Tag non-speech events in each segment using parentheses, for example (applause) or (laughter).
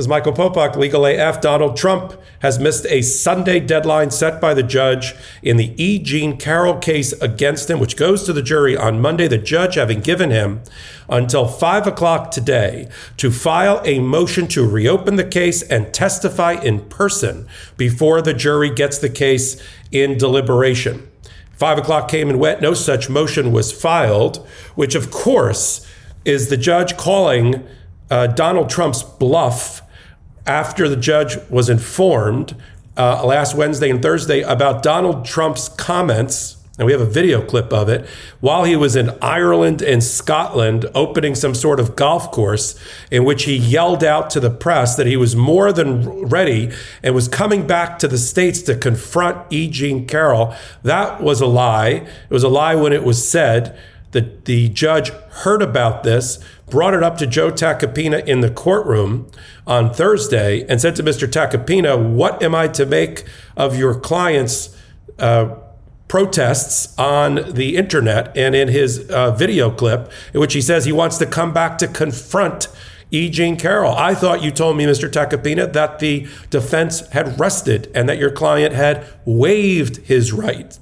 Says Michael Popok, Legal AF. Donald Trump has missed a Sunday deadline set by the judge in the E. Jean Carroll case against him, which goes to the jury on Monday. The judge having given him until 5 o'clock today to file a motion to reopen the case and testify in person before the jury gets the case in deliberation. 5 o'clock came and went. No such motion was filed, which, of course, is the judge calling uh, Donald Trump's bluff after the judge was informed uh, last Wednesday and Thursday about Donald Trump's comments. And we have a video clip of it while he was in Ireland and Scotland opening some sort of golf course in which he yelled out to the press that he was more than ready and was coming back to the States to confront E. Jean Carroll. That was a lie. It was a lie when it was said. that the judge heard about this, brought it up to Joe Tacopina in the courtroom on Thursday, and said to Mr. Tacopina, What am I to make of your client's uh, protests on the internet and in his uh, video clip, in which he says he wants to come back to confront E. Jean Carroll. I thought you told me, Mr. Tacopina, that the defense had rested and that your client had waived his right.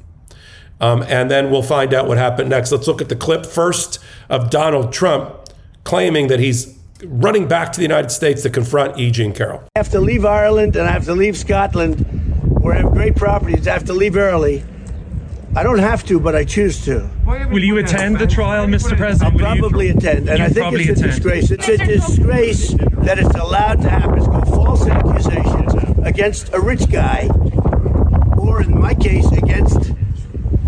Um, and then we'll find out what happened next. Let's look at the clip first of Donald Trump claiming that he's running back to the United States to confront E. Jean Carroll. I have to leave Ireland and I have to leave Scotland, where I have great properties. I have to leave early. I don't have to, but I choose to. Will you attend the trial, Mr. President? I'll probably attend, and You'll I think it's a attend. disgrace. It's a disgrace that it's allowed to happen. It's called false accusations against a rich guy, or in my case, against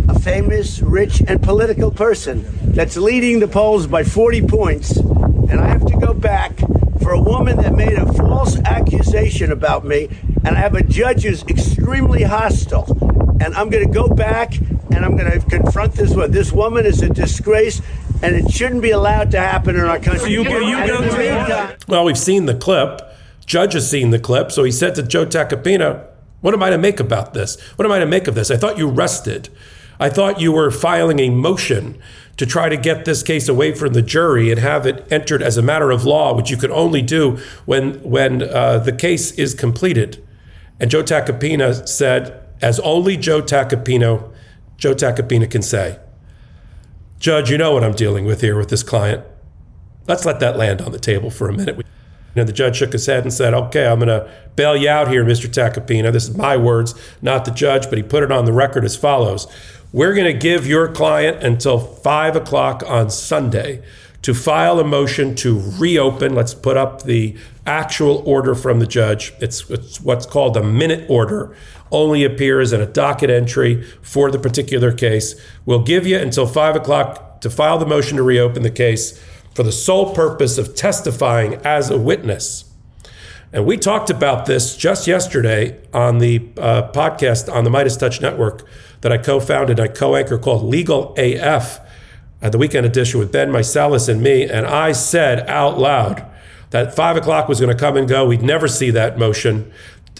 a famous, rich, and political person that's leading the polls by 40 points. And I have to go back for a woman that made a false accusation about me, and I have a judge who's extremely hostile. And I'm going to go back and I'm going to confront this woman. This woman is a disgrace, and it shouldn't be allowed to happen in our country. You you go to- meantime- Well, we've seen the clip. Judge has seen the clip. So he said to Joe Tacopina, What am I to make about this? What am I to make of this? I thought you rested. I thought you were filing a motion to try to get this case away from the jury and have it entered as a matter of law, which you could only do when, when uh, the case is completed. And Joe Tacopina said, as only Joe Tacopino, Joe Tacopina can say, Judge, you know what I'm dealing with here with this client. Let's let that land on the table for a minute. And the judge shook his head and said, Okay, I'm going to bail you out here, Mr. Tacopina. This is my words, not the judge, but he put it on the record as follows We're going to give your client until five o'clock on Sunday to file a motion to reopen. Let's put up the actual order from the judge. It's, it's what's called a minute order, only appears in a docket entry for the particular case. We'll give you until five o'clock to file the motion to reopen the case for the sole purpose of testifying as a witness. And we talked about this just yesterday on the uh, podcast on the MeidasTouch Network that I co founded, I co anchor called Legal AF, at the weekend edition with Ben Meiselas and me. And I said out loud that five o'clock was going to come and go. We'd never see that motion.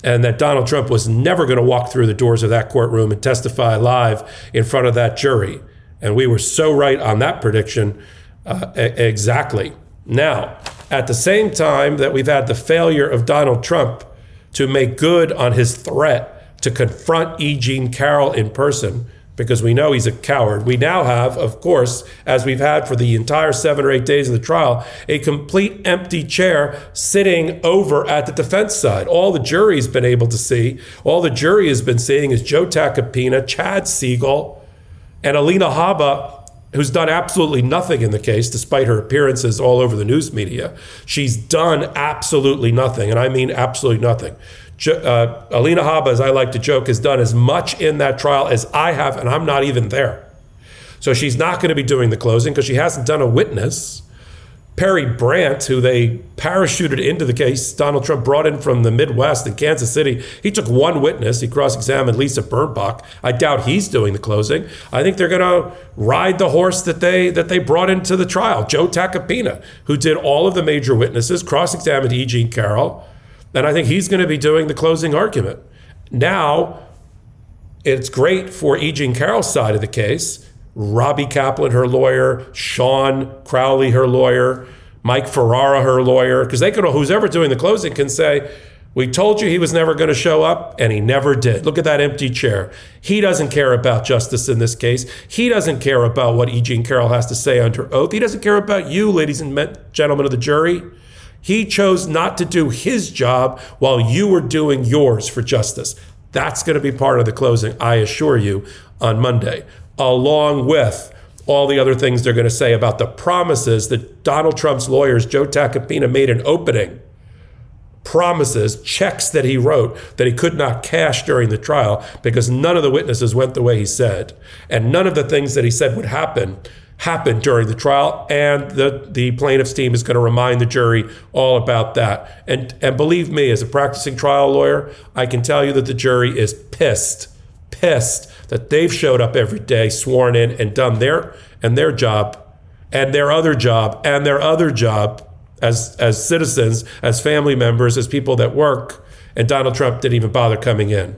And that Donald Trump was never going to walk through the doors of that courtroom and testify live in front of that jury. And we were so right on that prediction. Uh, exactly. Now, at the same time that we've had the failure of Donald Trump to make good on his threat to confront E. Jean Carroll in person, because we know he's a coward, we now have, of course, as we've had for the entire seven or eight days of the trial, a complete empty chair sitting over at the defense side. All the jury's been able to see, all the jury has been seeing is Joe Tacopina, Chad Seigel, and Alina Habba who's done absolutely nothing in the case, despite her appearances all over the news media. She's done absolutely nothing, and I mean absolutely nothing. uh, Alina Habba, as I like to joke, has done as much in that trial as I have, and I'm not even there. So she's not going to be doing the closing because she hasn't done a witness. Perry Brandt, who they parachuted into the case, Donald Trump brought in from the Midwest in Kansas City. He took one witness. He cross examined Lisa Birnbach. I doubt he's doing the closing. I think they're going to ride the horse that they that they brought into the trial, Joe Tacopina, who did all of the major witnesses, cross examined E. Jean Carroll. And I think he's going to be doing the closing argument. Now, it's great for E. Jean Carroll's side of the case Robbie Kaplan, her lawyer, Shawn Crowley, her lawyer, Mike Ferrara, her lawyer, because they could, who's ever doing the closing can say, we told you he was never going to show up, and he never did. Look at that empty chair. He doesn't care about justice in this case. He doesn't care about what E. Jean Carroll has to say under oath. He doesn't care about you, ladies and gentlemen of the jury. He chose not to do his job while you were doing yours for justice. That's going to be part of the closing, I assure you, on Monday along with all the other things they're going to say about the promises that Donald Trump's lawyers, Joe Tacopina, made an opening. Promises, checks that he wrote that he could not cash during the trial because none of the witnesses went the way he said. And none of the things that he said would happen happened during the trial. And the, the plaintiff's team is going to remind the jury all about that. And, and believe me, as a practicing trial lawyer, I can tell you that the jury is pissed, pissed that they've showed up every day, sworn in, and done their and their job, and their other job, and their other job as as citizens, as family members, as people that work. And Donald Trump didn't even bother coming in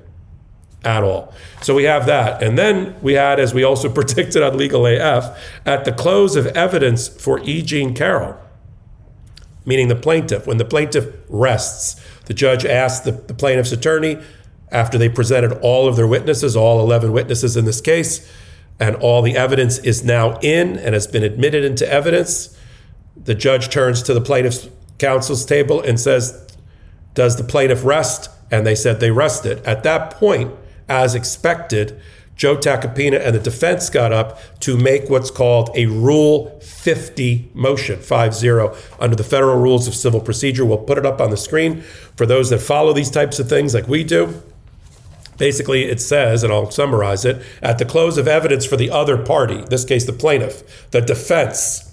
at all. So we have that. And then we had, as we also (laughs) predicted on Legal AF, at the close of evidence for E. Jean Carroll, meaning the plaintiff, when the plaintiff rests, the judge asked the, the plaintiff's attorney, after they presented all of their witnesses, all 11 witnesses in this case, and all the evidence is now in and has been admitted into evidence, the judge turns to the plaintiff's counsel's table and says, Does the plaintiff rest? And they said they rested. At that point, as expected, Joe Tacopina and the defense got up to make what's called a Rule 50 motion, 5 0, under the federal rules of civil procedure. We'll put it up on the screen for those that follow these types of things like we do. Basically, it says, and I'll summarize it at the close of evidence for the other party, this case, the plaintiff, the defense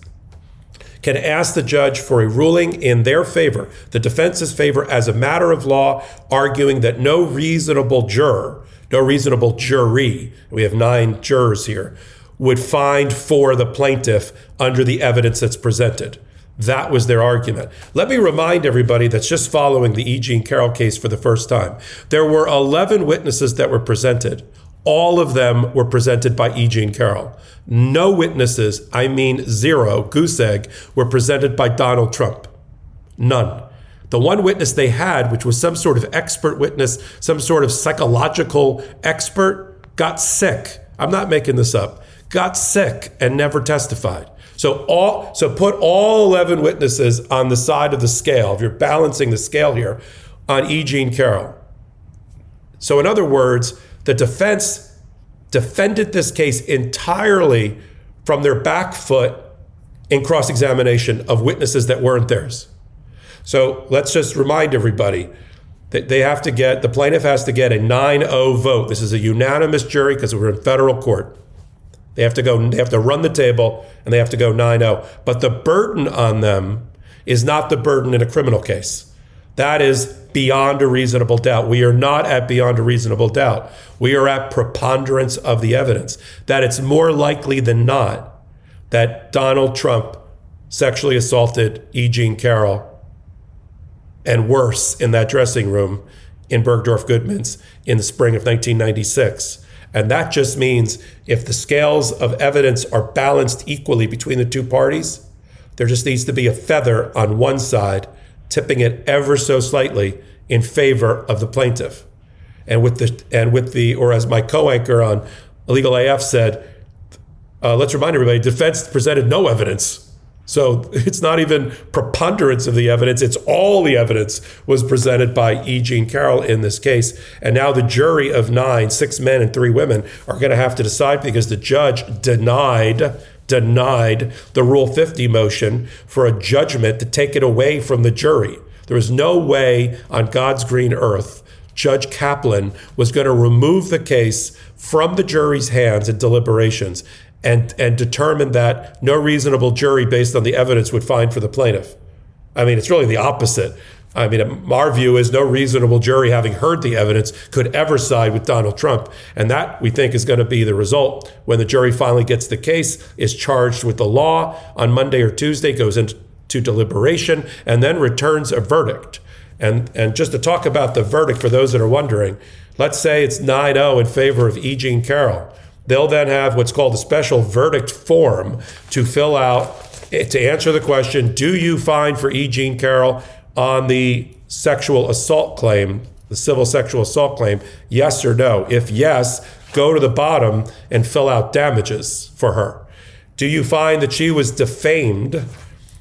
can ask the judge for a ruling in their favor, the defense's favor, as a matter of law, arguing that no reasonable juror, no reasonable jury, we have nine jurors here, would find for the plaintiff under the evidence that's presented. That was their argument. Let me remind everybody that's just following the E. Jean Carroll case for the first time. There were 11 witnesses that were presented. All of them were presented by E. Jean Carroll. No witnesses, I mean zero, goose egg, were presented by Donald Trump. None. The one witness they had, which was some sort of expert witness, some sort of psychological expert, got sick. I'm not making this up. Got sick and never testified. So all so put all 11 witnesses on the side of the scale. If you're balancing the scale here on E. Jean Carroll. So in other words, the defense defended this case entirely from their back foot in cross-examination of witnesses that weren't theirs. So let's just remind everybody that they have to get the plaintiff has to get a 9-0 vote. This is a unanimous jury because we're in federal court. They have to go, they have to run the table and they have to go 9 0. But the burden on them is not the burden in a criminal case. That is beyond a reasonable doubt. We are not at beyond a reasonable doubt. We are at preponderance of the evidence that it's more likely than not that Donald Trump sexually assaulted E. Jean Carroll and worse in that dressing room in Bergdorf Goodman's in the spring of 1996. And that just means if the scales of evidence are balanced equally between the two parties, there just needs to be a feather on one side, tipping it ever so slightly in favor of the plaintiff. And with the and with the or as my co-anchor on Legal AF said, uh, let's remind everybody, defense presented no evidence so (laughs) it's not even preponderance of the evidence, it's all the evidence was presented by E. Jean Carroll in this case. And now the jury of nine, six men and three women, are going to have to decide because the judge denied denied the Rule 50 motion for a judgment to take it away from the jury. There was no way on God's green earth Judge Kaplan was going to remove the case from the jury's hands in deliberations and, and determine that no reasonable jury based on the evidence would find for the plaintiff. I mean, it's really the opposite. I mean, our view is no reasonable jury, having heard the evidence, could ever side with Donald Trump. And that, we think, is going to be the result when the jury finally gets the case, is charged with the law on Monday or Tuesday, goes into deliberation, and then returns a verdict. And, and just to talk about the verdict for those that are wondering, let's say it's 9 0 in favor of E. Jean Carroll. They'll then have what's called a special verdict form to fill out eh, to answer the question Do you find for E. Jean Carroll on the sexual assault claim, the civil sexual assault claim, yes or no? If yes, go to the bottom and fill out damages for her. Do you find that she was defamed,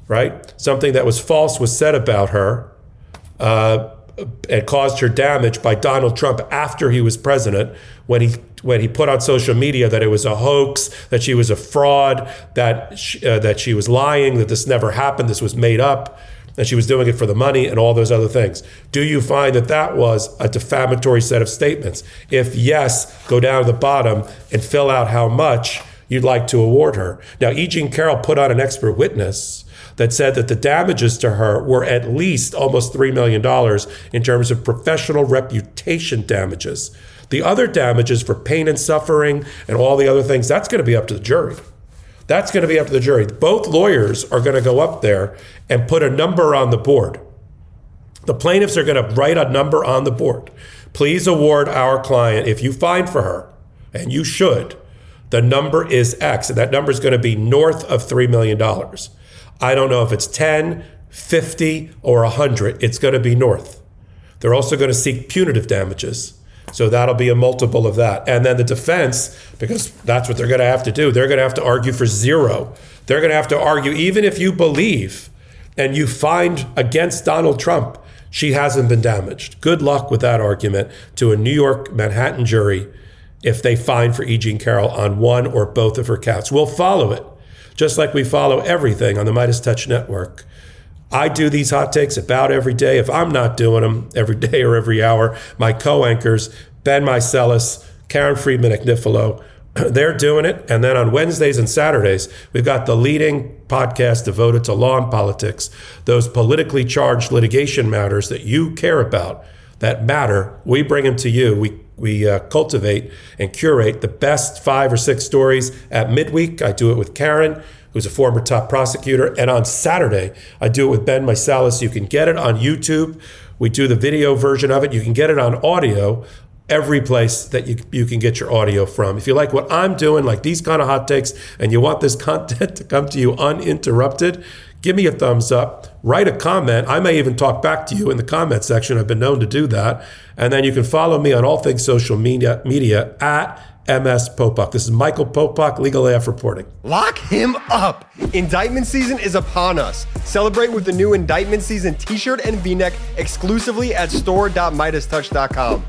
right? Something that was false was said about her uh, and caused her damage by Donald Trump after he was president when he when he put on social media that it was a hoax, that she was a fraud, that she, uh, that she was lying, that this never happened, this was made up, that she was doing it for the money, and all those other things. Do you find that that was a defamatory set of statements? If yes, go down to the bottom and fill out how much you'd like to award her. Now, E. Jean Carroll put on an expert witness that said that the damages to her were at least almost $3 million in terms of professional reputation damages. The other damages for pain and suffering and all the other things, that's going to be up to the jury. That's going to be up to the jury. Both lawyers are going to go up there and put a number on the board. The plaintiffs are going to write a number on the board. Please award our client, if you find for her, and you should, the number is X, and that number is going to be north of $3 million. I don't know if it's 10, 50, or 100. It's going to be north. They're also going to seek punitive damages. So that'll be a multiple of that. And then the defense, because that's what they're going to have to do, they're going to have to argue for zero. They're going to have to argue, even if you believe and you find against Donald Trump, she hasn't been damaged. Good luck with that argument to a New York Manhattan jury if they find for E. Jean Carroll on one or both of her counts. We'll follow it just like we follow everything on the MeidasTouch Network. I do these hot takes about every day. If I'm not doing them every (laughs) day or every hour, my co anchors, Ben Meiselas, Karen Friedman Agnifilo, (clears throat) they're doing it. And then on Wednesdays and Saturdays, we've got the leading podcast devoted to law and politics, those politically charged litigation matters that you care about, that matter. We bring them to you. We we uh, cultivate and curate the best five or six stories at midweek. I do it with Karen, who's a former top prosecutor. And on Saturday, I do it with Ben Meiselas. You can get it on YouTube. We do the video version of it. You can get it on audio every place that you, you can get your audio from. If you like what I'm doing, like these kind of hot takes, and you want this content (laughs) to come to you uninterrupted, give me a thumbs up, write a comment. I may even talk back to you in the comment section. I've been known to do that. And then you can follow me on all things social media, media at MS Popok. This is Michael Popok, Legal AF reporting. Lock him up. Indictment season is upon us. Celebrate with the new indictment season t-shirt and v-neck exclusively at store.meidastouch.com.